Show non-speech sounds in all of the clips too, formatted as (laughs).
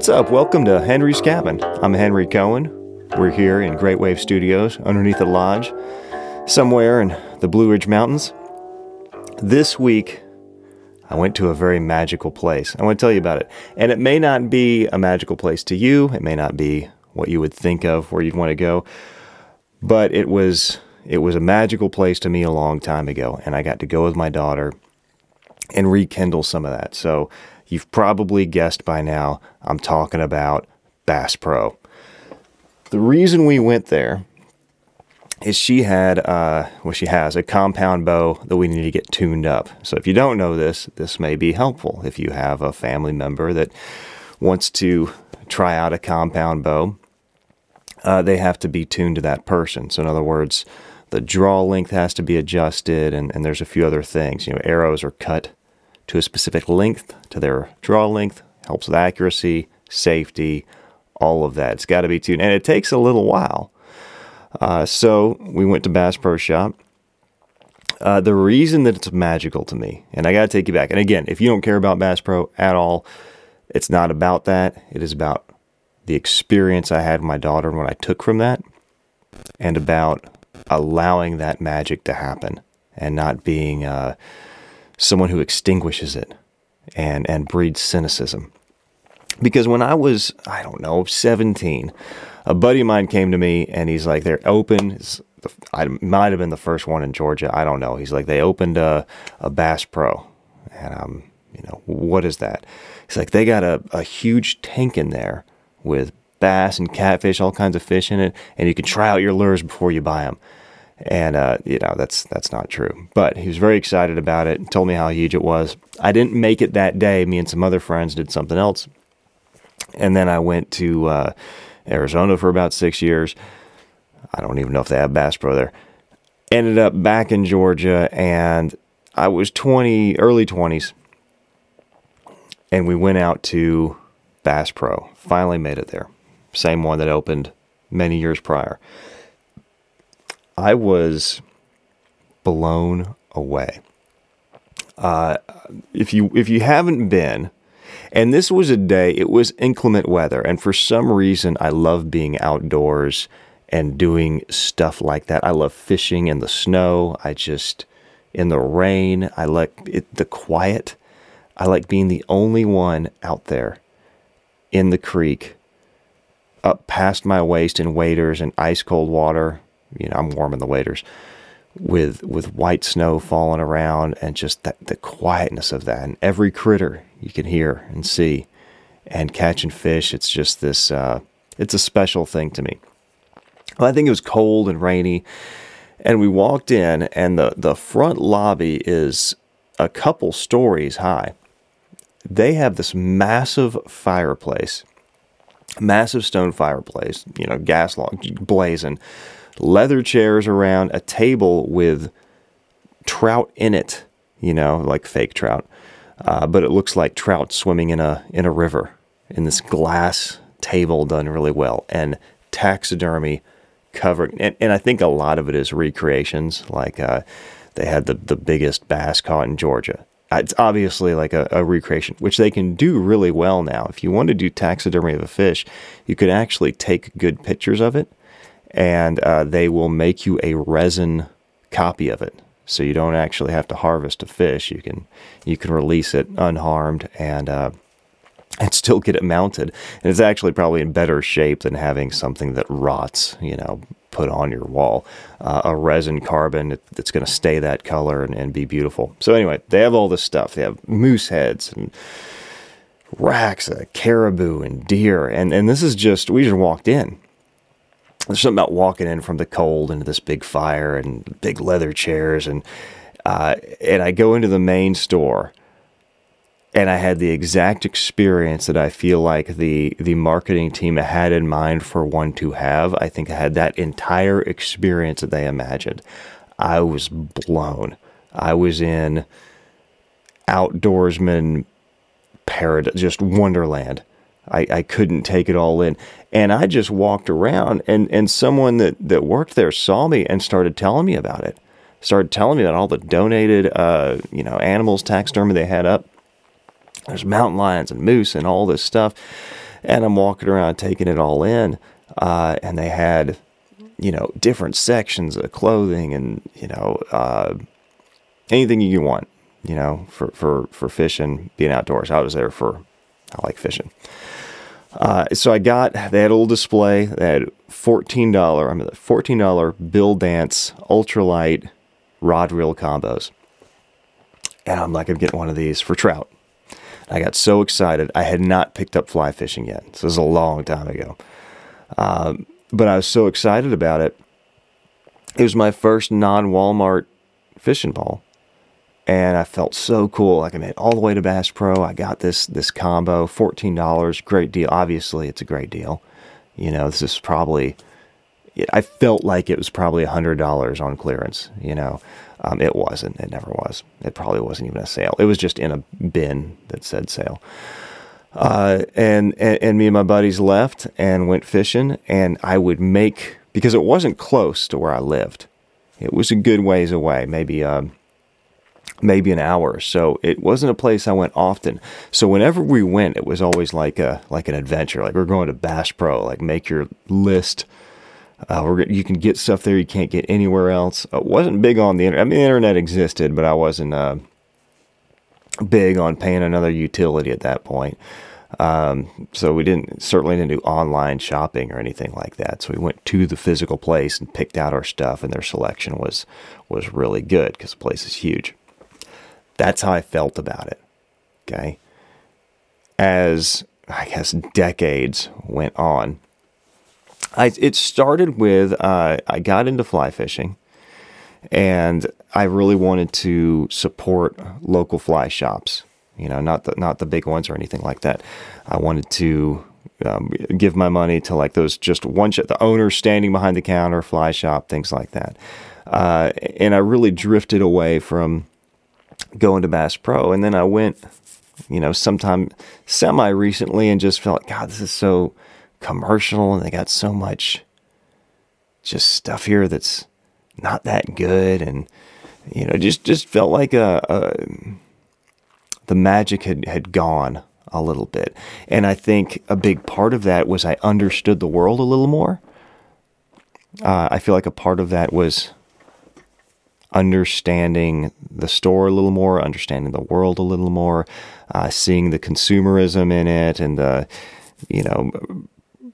What's up? Welcome to Henry's Cabin. I'm Henry Cohen. We're here in Great Wave Studios underneath the lodge, somewhere in the Blue Ridge Mountains. This week, I went to a very magical place. I want to tell you about it. And it may not be a magical place to you, it may not be what you would think of where you'd want to go, but it was it was a magical place to me a long time ago, and I got to go with my daughter and rekindle some of that. So you've probably guessed by now I'm talking about Bass Pro. The reason we went there is she had, uh, well, she has a compound bow that we need to get tuned up. So if you don't know this, this may be helpful if you have a family member that wants to try out a compound bow. Uh, they have to be tuned to that person. So in other words, the draw length has to be adjusted, and, and there's a few other things. You know, arrows are cut to a specific length to their draw length, helps with accuracy, safety, all of that. It's got to be tuned, and it takes a little while. Uh, so we went to Bass Pro Shop. Uh, the reason that it's magical to me, and I got to take you back. And again, if you don't care about Bass Pro at all, it's not about that. It is about the experience I had with my daughter and what I took from that, and about allowing that magic to happen and not being uh, someone who extinguishes it and, and breeds cynicism. Because when I was, I don't know, 17, a buddy of mine came to me and he's like, they're open. I might have been the first one in Georgia. I don't know. He's like, they opened a, a Bass Pro. And I'm, you know, what is that? He's like, they got a, a huge tank in there with bass and catfish, all kinds of fish in it, and you can try out your lures before you buy them. And uh, you know that's that's not true. But he was very excited about it. Told me how huge it was. I didn't make it that day. Me and some other friends did something else, and then I went to uh, Arizona for about six years. I don't even know if they have Bass Pro there. Ended up back in Georgia, and I was twenty, early twenties, and we went out to Bass Pro. Finally made it there. Same one that opened many years prior. I was blown away. Uh, if you if you haven't been, and this was a day, it was inclement weather, and for some reason, I love being outdoors and doing stuff like that. I love fishing in the snow. I just in the rain. I like it, the quiet. I like being the only one out there in the creek, up past my waist in waders and ice cold water. You know, I'm warming the waiters with with white snow falling around and just that, the quietness of that. And every critter you can hear and see and catching fish it's just this uh, it's a special thing to me. Well, i think it was cold and rainy and we walked in and the the front lobby is a couple stories high. They have this massive fireplace, massive stone fireplace, you know, gas log blazing, leather chairs around, a table with trout in it, you know, like fake trout, uh, but it looks like trout swimming in a in a river in this glass table done really well and taxidermy covered. And, and I think a lot of it is recreations like uh, they had the, the biggest bass caught in Georgia. It's obviously like a, a, recreation, which they can do really well now. If you want to do taxidermy of a fish, you could actually take good pictures of it, and uh, they will make you a resin copy of it. So you don't actually have to harvest a fish. You can you can release it unharmed and uh, and still get it mounted. And it's actually probably in better shape than having something that rots, you know, put on your wall. Uh, a resin carbon that's going to stay that color and, and be beautiful. So anyway, they have all this stuff. They have moose heads and racks, of caribou and deer. And, and this is just, we just walked in. There's something about walking in from the cold into this big fire and big leather chairs. And, uh, and I go into the main store and I had the exact experience that I feel like the the marketing team had in mind for one to have. I think I had that entire experience that they imagined. I was blown. I was in outdoorsman paradise, just wonderland. I, I couldn't take it all in. And I just walked around and, and someone that, that worked there saw me and started telling me about it. Started telling me about all the donated uh, you know, animals taxidermy they had up there's mountain lions and moose and all this stuff. And I'm walking around taking it all in. Uh, and they had, you know, different sections of clothing and, you know, uh, anything you want, you know, for, for, for fishing, being outdoors. I was there for, I like fishing. Uh, so I got, that little display. that $14, I mean, $14 Bill Dance ultralight rod reel combos. And I'm like, I'm getting one of these for trout. I got so excited. I had not picked up fly fishing yet. So this is a long time ago. Um, but I was so excited about it. It was my first non Walmart fishing pole. And I felt so cool. Like I made all the way to Bass Pro. I got this this combo, fourteen dollars, great deal. Obviously, it's a great deal. You know, this is probably. I felt like it was probably hundred dollars on clearance. You know, um, it wasn't. It never was. It probably wasn't even a sale. It was just in a bin that said sale. Uh, and, and and me and my buddies left and went fishing, and I would make because it wasn't close to where I lived. It was a good ways away, maybe um, maybe an hour. So it wasn't a place I went often. So whenever we went, it was always like a like an adventure. Like we're going to Bass Pro. Like make your list. Uh, you can get stuff there you can't get anywhere else. I wasn't big on the internet. I mean, the internet existed, but I wasn't. Uh, big on paying another utility at that point. Um, so we didn't certainly didn't do online shopping or anything like that. So we went to the physical place and picked out our stuff, and their selection was was really good because the place is huge. That's how I felt about it. Okay, as I guess decades went on, I it started with uh, I got into fly fishing, and I really wanted to support local fly shops. You know, not the not the big ones or anything like that. I wanted to um, give my money to like those just one shot, the owner standing behind the counter, fly shop, things like that. Uh, and I really drifted away from going to Bass Pro, and then I went, you know, sometime semi recently, and just felt, God, this is so commercial, and they got so much just stuff here that's not that good, and you know, just just felt like a, a the magic had had gone a little bit, and I think a big part of that was I understood the world a little more. Uh, I feel like a part of that was understanding the store a little more, understanding the world a little more, uh, seeing the consumerism in it, and the you know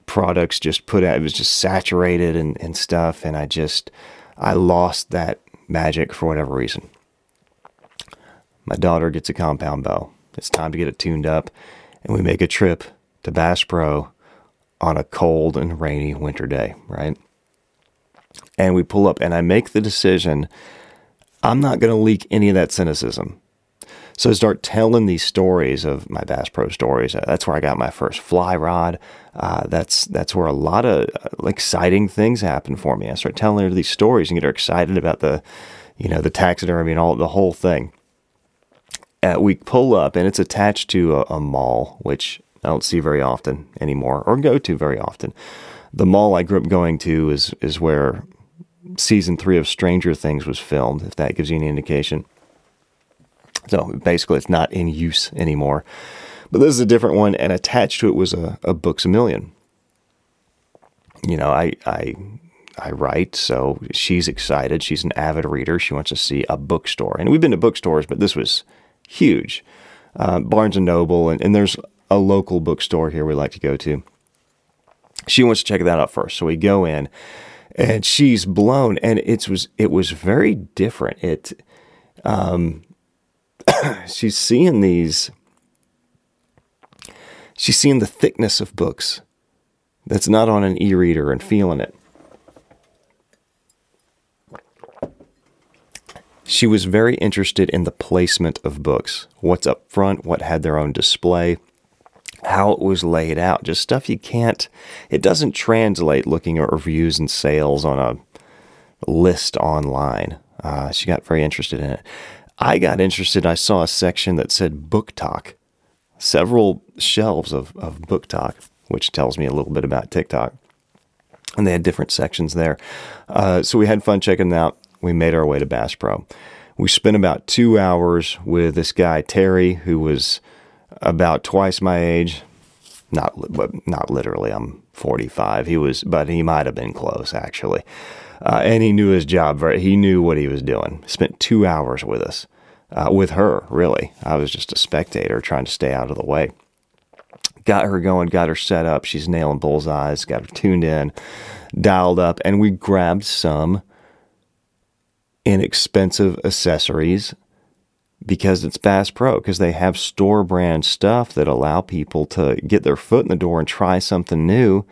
products just put out. It was just saturated and, and stuff, and I just I lost that magic for whatever reason. My daughter gets a compound bow. It's time to get it tuned up, and we make a trip to Bass Pro on a cold and rainy winter day, right? And we pull up, and I make the decision I'm not going to leak any of that cynicism. So I start telling these stories of my Bass Pro stories. Uh, that's where I got my first fly rod. Uh, that's that's where a lot of uh, exciting things happen for me. I start telling her these stories and get her excited about the, you know, the taxidermy and all the whole thing. Uh, we pull up and it's attached to a, a mall, which I don't see very often anymore or go to very often. The mall I grew up going to is is where season three of Stranger Things was filmed. If that gives you any indication. So basically, it's not in use anymore. But this is a different one, and attached to it was a, a Books a Million. You know, I, I I write, so she's excited. She's an avid reader. She wants to see a bookstore, and we've been to bookstores, but this was huge. Uh, Barnes and Noble, and, and there's a local bookstore here we like to go to. She wants to check that out first, so we go in, and she's blown, and it was it was very different. It um, (coughs) she's seeing these she's seeing the thickness of books that's not on an e-reader and feeling it she was very interested in the placement of books what's up front what had their own display how it was laid out just stuff you can't it doesn't translate looking at reviews and sales on a list online uh, she got very interested in it I got interested. I saw a section that said BookTok, several shelves of, of BookTok, which tells me a little bit about TikTok. And they had different sections there. Uh, so we had fun checking them out. We made our way to Bass Pro. We spent about two hours with this guy, Terry, who was about twice my age. Not not literally. I'm 45. He was, but he might have been close actually. Uh, and he knew his job very. He knew what he was doing. Spent two hours with us, uh, with her. Really, I was just a spectator trying to stay out of the way. Got her going. Got her set up. She's nailing bullseyes. Got her tuned in, dialed up, and we grabbed some inexpensive accessories because it's Bass Pro, because they have store brand stuff that allow people to get their foot in the door and try something new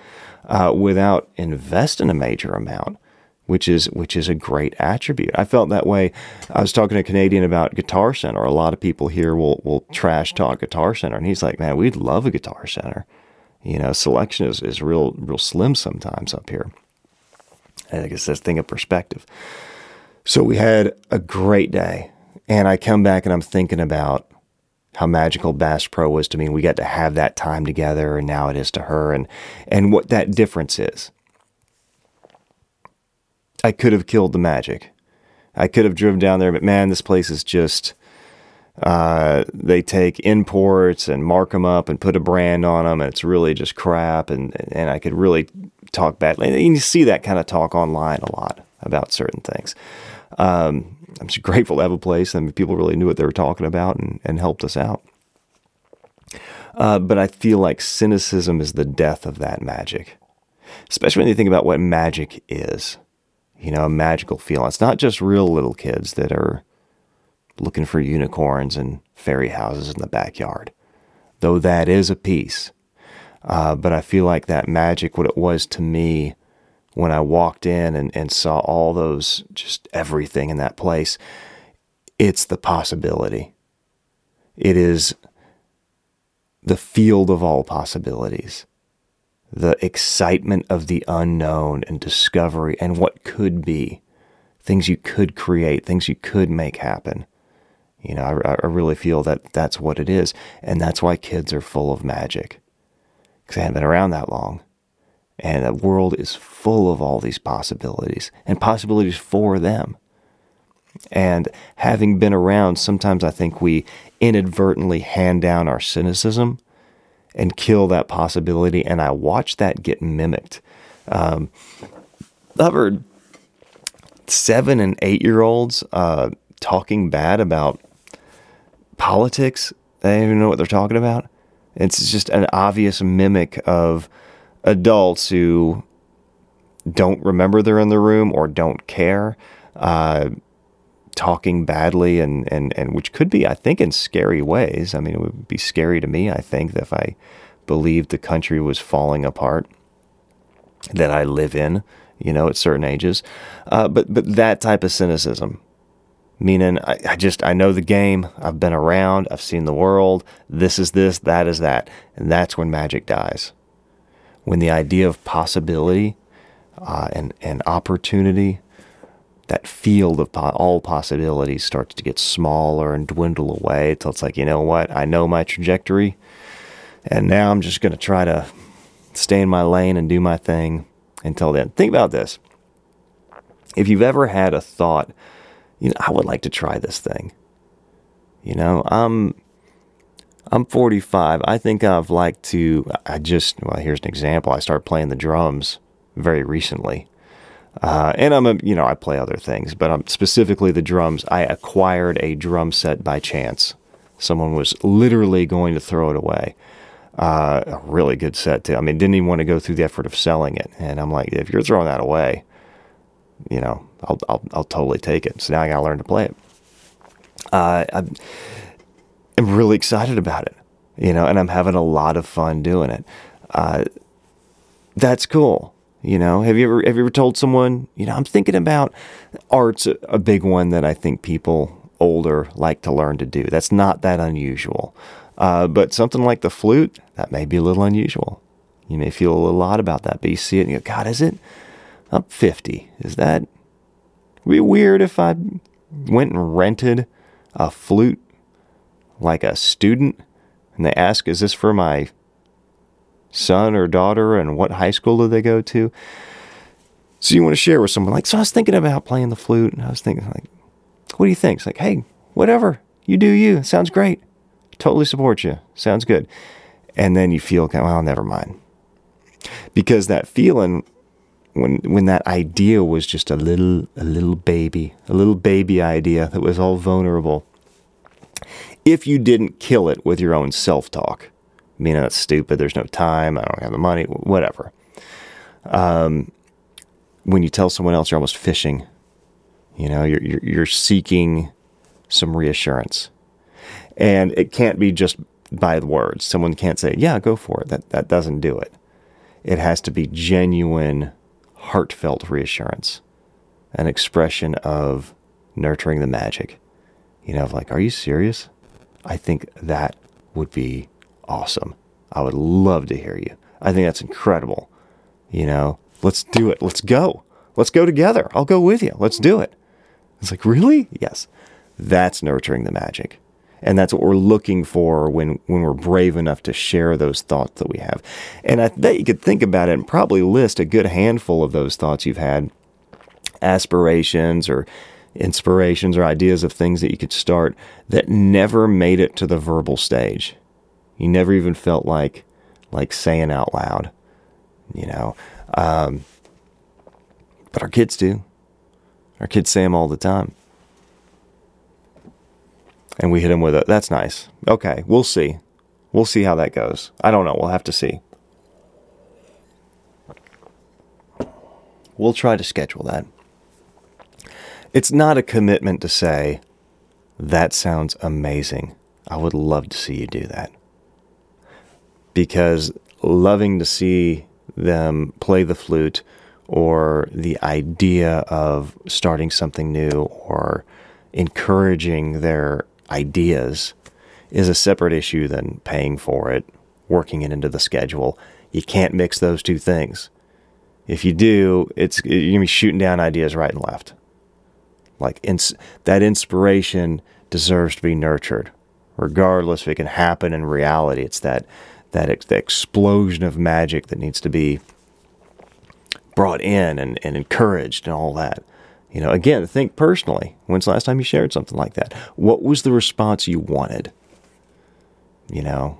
uh, without investing a major amount. Which is which is a great attribute. I felt that way. I was talking to a Canadian about Guitar Center. A lot of people here will will trash talk Guitar Center, and he's like, "Man, we'd love a Guitar Center." You know, selection is, is real real slim sometimes up here. I guess that's thing of perspective. So we had a great day. And I come back and I'm thinking about how magical Bass Pro was to me. We got to have that time together, and now it is to her, and and what that difference is. I could have killed the magic. I could have driven down there, but man, this place is just. Uh, they take imports and mark them up and put a brand on them. And it's really just crap, and and I could really talk badly. And you see that kind of talk online a lot about certain things. Um, I'm just (laughs) grateful to have a place. Mean, people really knew what they were talking about and, and helped us out. Uh, but I feel like cynicism is the death of that magic, especially when you think about what magic is. You know, a magical feeling. It's not just real little kids that are looking for unicorns and fairy houses in the backyard, though that is a piece. Uh, but I feel like that magic, what it was to me, when I walked in and, and saw all those, just everything in that place, it's the possibility. It is the field of all possibilities, the excitement of the unknown and discovery and what could be, things you could create, things you could make happen. You know, I, I really feel that that's what it is. And that's why kids are full of magic because they haven't been around that long. And the world is full of all these possibilities and possibilities for them. And having been around, sometimes I think we inadvertently hand down our cynicism and kill that possibility. And I watch that get mimicked. Um, I've heard seven and eight year olds uh, talking bad about politics. They don't even know what they're talking about. It's just an obvious mimic of adults who don't remember they're in the room or don't care, uh, talking badly and, and, and which could be, I think, in scary ways. I mean, it would be scary to me, I think, if I believed the country was falling apart that I live in, you know, at certain ages. Uh, but, but that type of cynicism, meaning I, I, just I know the game. I've been around. I've seen the world. This is this. That is that, and that's when magic dies when the idea of possibility uh, and, and opportunity, that field of po- all possibilities starts to get smaller and dwindle away until it's like, you know what, I know my trajectory, and now I'm just going to try to stay in my lane and do my thing until then. Think about this. If you've ever had a thought, you know, I would like to try this thing. You know, I'm I'm 45. I think I've liked to, I just, well, here's an example. I started playing the drums very recently. Uh, and I'm a, you know, I play other things, but I'm specifically the drums. I acquired a drum set by chance. Someone was literally going to throw it away. Uh, a really good set too. I mean, didn't even want to go through the effort of selling it. And I'm like, if you're throwing that away, you know, I'll, I'll, I'll totally take it. So now I got to learn to play it. Uh, I, am really excited about it, you know, and I'm having a lot of fun doing it. Uh, that's cool. You know, have you ever have you ever told someone, you know, I'm thinking about art's a, big one that I think people older like to learn to do. That's not that unusual. Uh, but something like the flute, that may be a little unusual. You may feel a little odd about that, but you see it and you go, God, is it? I'm 50. Is that would be weird if I went and rented a flute like a student and they ask, Is this for my son or daughter? And what high school do they go to? So you want to share with someone like, So I was thinking about playing the flute. And I was thinking, like, what do you think? It's like, Hey, whatever. You do you. Sounds great. Totally support you. Sounds good. and then you feel kind of, well, never mind. Because that feeling when when that idea was just a little a little baby, a little baby idea that was all vulnerable. If you didn't kill it with your own self-talk, meaning that's stupid, there's no time, I don't have the money, whatever. Um, when you tell someone else, you're almost fishing. You know, you're, you're, you're seeking some reassurance, and it can't be just by the words. Someone can't say, "Yeah, go for it." That that doesn't do it. It has to be genuine, heartfelt reassurance, an expression of nurturing the magic. You know, like, "Are you serious?" I think that would be awesome. I would love to hear you. I think that's incredible. You know, let's do it. Let's go. Let's go together. I'll go with you. Let's do it. It's like, really? Yes. That's nurturing the magic. And that's what we're looking for when, when we're brave enough to share those thoughts that we have. And I bet you could think about it and probably list a good handful of those thoughts you've had, aspirations or inspirations or ideas of things that you could start that never made it to the verbal stage. You never even felt like like saying out loud, you know. Um, but our kids do. Our kids say them all the time. And we hit them with a, that's nice. Okay, we'll see. We'll see how that goes. I don't know. We'll have to see. We'll try to schedule that. It's not a commitment to say, that sounds amazing. I would love to see you do that. Because loving to see them play the flute or the idea of starting something new or encouraging their ideas is a separate issue than paying for it, working it into the schedule. You can't mix those two things. If you do, it's you're gonna be shooting down ideas right and left. Like ins- that inspiration deserves to be nurtured, regardless if it can happen in reality. It's that that ex- explosion of magic that needs to be brought in and, and encouraged and all that. You know, again, think personally. When's the last time you shared something like that? What was the response you wanted? You know,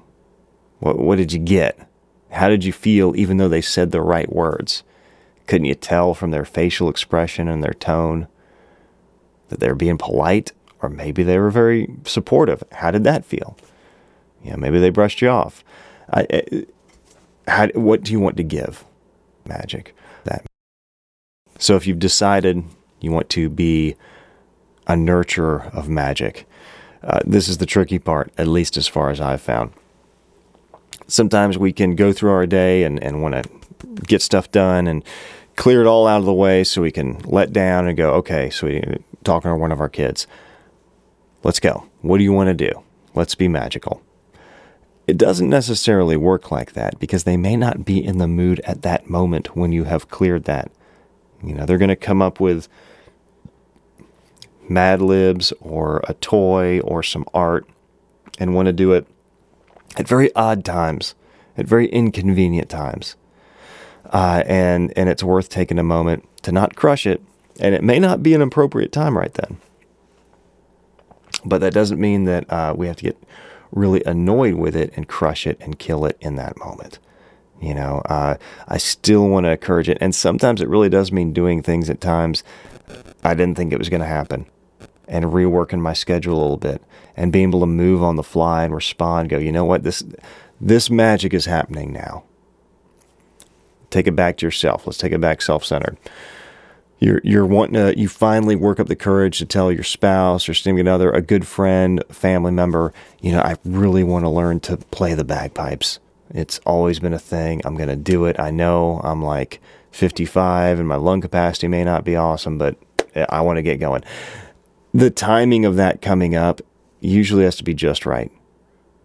what, what did you get? How did you feel even though they said the right words? Couldn't you tell from their facial expression and their tone that they're being polite or maybe they were very supportive? How did that feel? You know, maybe they brushed you off. I, I, how, what do you want to give? Magic. That. So if you've decided you want to be a nurturer of magic, uh, this is the tricky part, at least as far as I've found. Sometimes we can go through our day and, and want to get stuff done and clear it all out of the way so we can let down and go, okay, so we talking to one of our kids. Let's go. What do you want to do? Let's be magical. It doesn't necessarily work like that because they may not be in the mood at that moment when you have cleared that. You know, they're going to come up with Mad Libs or a toy or some art and want to do it at very odd times, at very inconvenient times. Uh, and, and it's worth taking a moment to not crush it. And it may not be an appropriate time right then. But that doesn't mean that uh, we have to get really annoyed with it and crush it and kill it in that moment. You know, uh, I still want to encourage it. And sometimes it really does mean doing things at times I didn't think it was going to happen and reworking my schedule a little bit and being able to move on the fly and respond, go, you know what, this, this magic is happening now. Take it back to yourself. Let's take it back self centered you're you're wanting to you finally work up the courage to tell your spouse or significant other, a good friend, family member, you know, I really want to learn to play the bagpipes. It's always been a thing. I'm going to do it. I know I'm like 55 and my lung capacity may not be awesome, but I want to get going. The timing of that coming up usually has to be just right.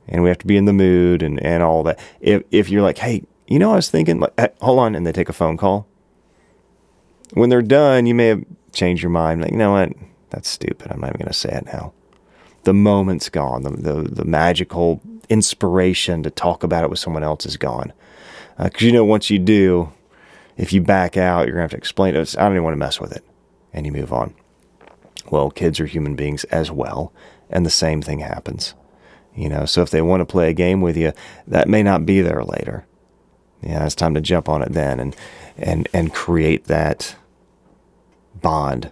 And we have to be in the mood and, and all that. If, if you're like, hey, you know, I was thinking, like, hold on, and they take a phone call when they're done, you may have changed your mind. Like, you know what? That's stupid. I'm not even going to say it now. The moment's gone. The, the, the magical inspiration to talk about it with someone else is gone. Because uh, you know, once you do, if you back out, you're going to have to explain it. I don't even want to mess with it. And you move on. Well, kids are human beings as well. And the same thing happens. You know, so if they want to play a game with you, that may not be there later. Yeah, it's time to jump on it then and and and create that bond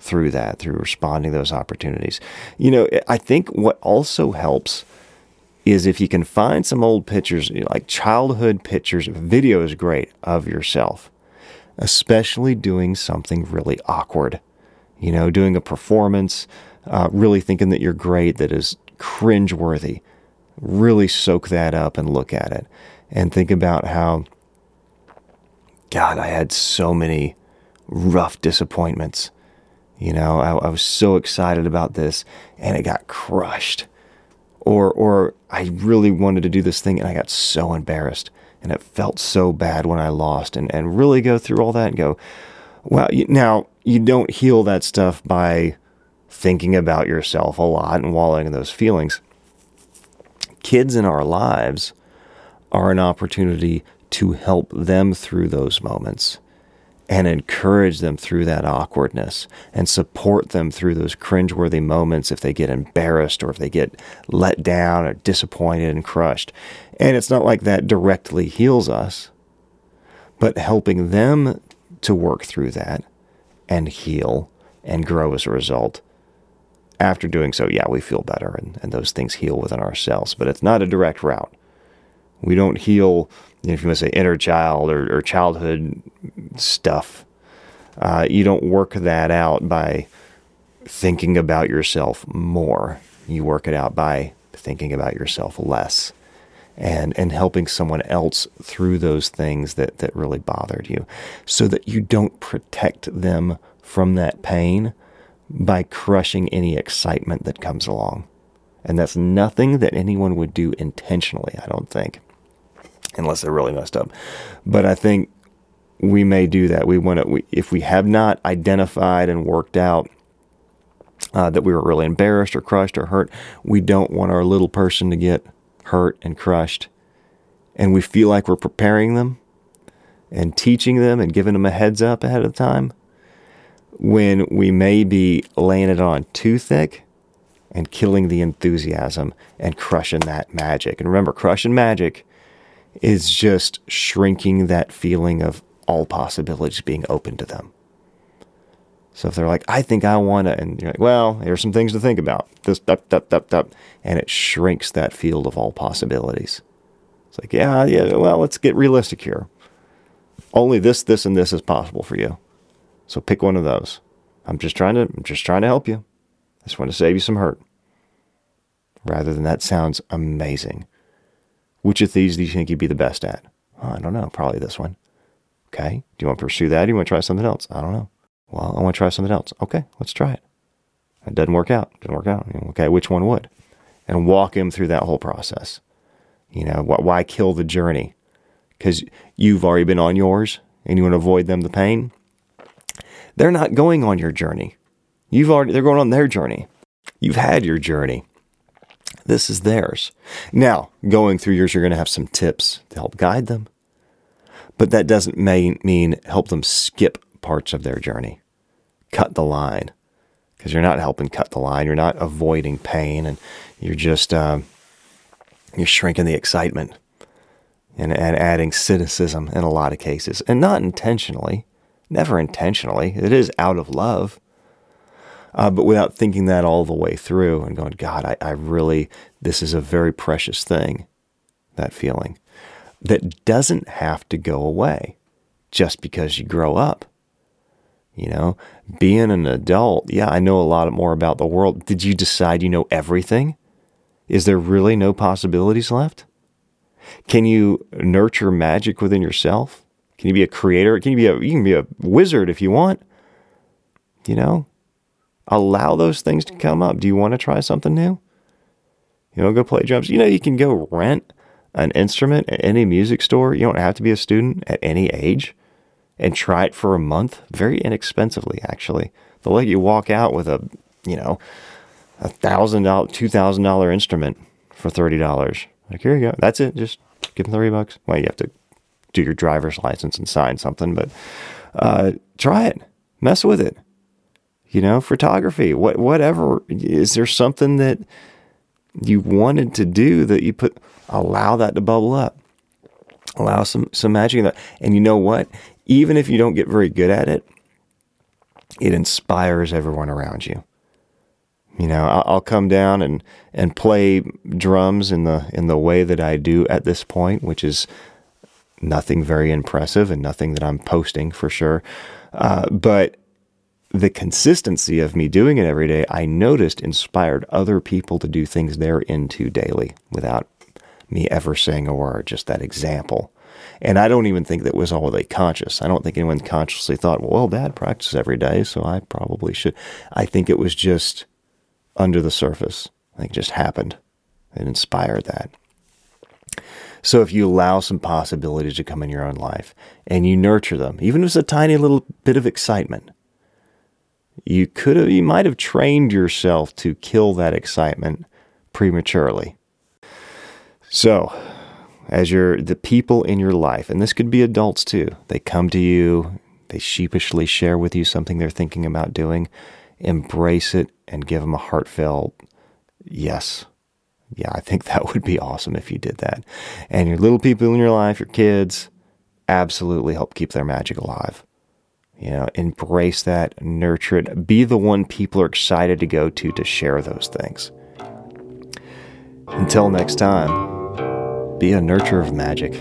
through that, through responding to those opportunities. You know, I think what also helps is if you can find some old pictures, like childhood pictures, video is great of yourself, especially doing something really awkward. You know, doing a performance, uh, really thinking that you're great, that is cringeworthy. Really soak that up and look at it and think about how, God, I had so many rough disappointments. You know, I, I was so excited about this and it got crushed. Or, or I really wanted to do this thing and I got so embarrassed and it felt so bad when I lost and, and really go through all that and go, well, you, now you don't heal that stuff by thinking about yourself a lot and wallowing in those feelings. Kids in our lives are an opportunity to help them through those moments and encourage them through that awkwardness and support them through those cringeworthy moments if they get embarrassed or if they get let down or disappointed and crushed. And it's not like that directly heals us, but helping them to work through that and heal and grow as a result. After doing so, yeah, we feel better and, and those things heal within ourselves, but it's not a direct route. We don't heal, if you want to say inner child or, or childhood stuff. Uh, you don't work that out by thinking about yourself more. You work it out by thinking about yourself less and, and helping someone else through those things that, that really bothered you so that you don't protect them from that pain by crushing any excitement that comes along. And that's nothing that anyone would do intentionally, I don't think unless they're really messed up. But I think we may do that. We want to, if we have not identified and worked out uh, that we were really embarrassed or crushed or hurt, we don't want our little person to get hurt and crushed. And we feel like we're preparing them and teaching them and giving them a heads up ahead of time when we may be laying it on too thick and killing the enthusiasm and crushing that magic. And remember, crushing magic is just shrinking that feeling of all possibilities being open to them. So if they're like, I think I want to, and you're like, well, here's some things to think about. This, dup, dup, dup, dup, and it shrinks that field of all possibilities. It's like, yeah, yeah, well, let's get realistic here. Only this, this, and this is possible for you. So pick one of those. I'm just trying to, I'm just trying to help you. I just want to save you some hurt. Rather than that sounds amazing. Which of these do you think you'd be the best at? I don't know. Probably this one. Okay. Do you want to pursue that? Or do you want to try something else? I don't know. Well, I want to try something else. Okay, let's try it. It doesn't work out. It doesn't work out. Okay, which one would? And walk him through that whole process. You know, why kill the journey? Because you've already been on yours and you want to avoid them the pain. They're not going on your journey. You've already, they're going on their journey. You've had your journey. This is theirs. Now, going through yours, you're going to have some tips to help guide them. But that doesn't mean, mean help them skip parts of their journey. Cut the line. Because you're not helping cut the line. You're not avoiding pain and you're just uh, you're shrinking the excitement and, and adding cynicism in a lot of cases. And not intentionally. Never intentionally. It is out of love uh, but without thinking that all the way through and going, God, I, I really, this is a very precious thing, that feeling that doesn't have to go away just because you grow up. You know, being an adult, yeah, I know a lot more about the world. Did you decide you know everything? Is there really no possibilities left? Can you nurture magic within yourself? Can you be a creator? Can you be a you can be a wizard if you want? You know, allow those things to come up. Do you want to try something new? You know, go play drums. You know, you can go rent an instrument at any music store. You don't have to be a student at any age and try it for a month very inexpensively, actually. They'll let you walk out with a, you know, a thousand dollar, two thousand dollar instrument for thirty dollars. Like here you go. That's it. Just give them thirty bucks. Well, you have to do your driver's license and sign something, but uh, try it. Mess with it you know, photography, what, whatever. Is there something that you wanted to do that you put allow that to bubble up. Allow some some magic in that. And you know what? Even if you don't get very good at it, it inspires everyone around you. You know, I'll come down and, and play drums in the in the way that I do at this point, which is nothing very impressive and nothing that I'm posting for sure. Uh, but the consistency of me doing it every day, I noticed inspired other people to do things they're into daily without me ever saying a word, just that example. And I don't even think that was all they conscious. I don't think anyone consciously thought, well, dad practices every day, so I probably should. I think it was just under the surface. I think it just happened. It inspired that. So if you allow some possibilities to come in your own life and you nurture them, even if it's a tiny little bit of excitement, you could have, you might have trained yourself to kill that excitement prematurely. So, as you're the people in your life, and this could be adults too, they come to you, they sheepishly share with you something they're thinking about doing, embrace it and give them a heartfelt yes. Yeah, I think (laughs) that would be awesome if you did that. And your little people in your life, your kids, absolutely help keep their magic alive. You know, embrace that, nurture it, be the one people are excited to go to to share those things. Until next time, be a nurturer of magic.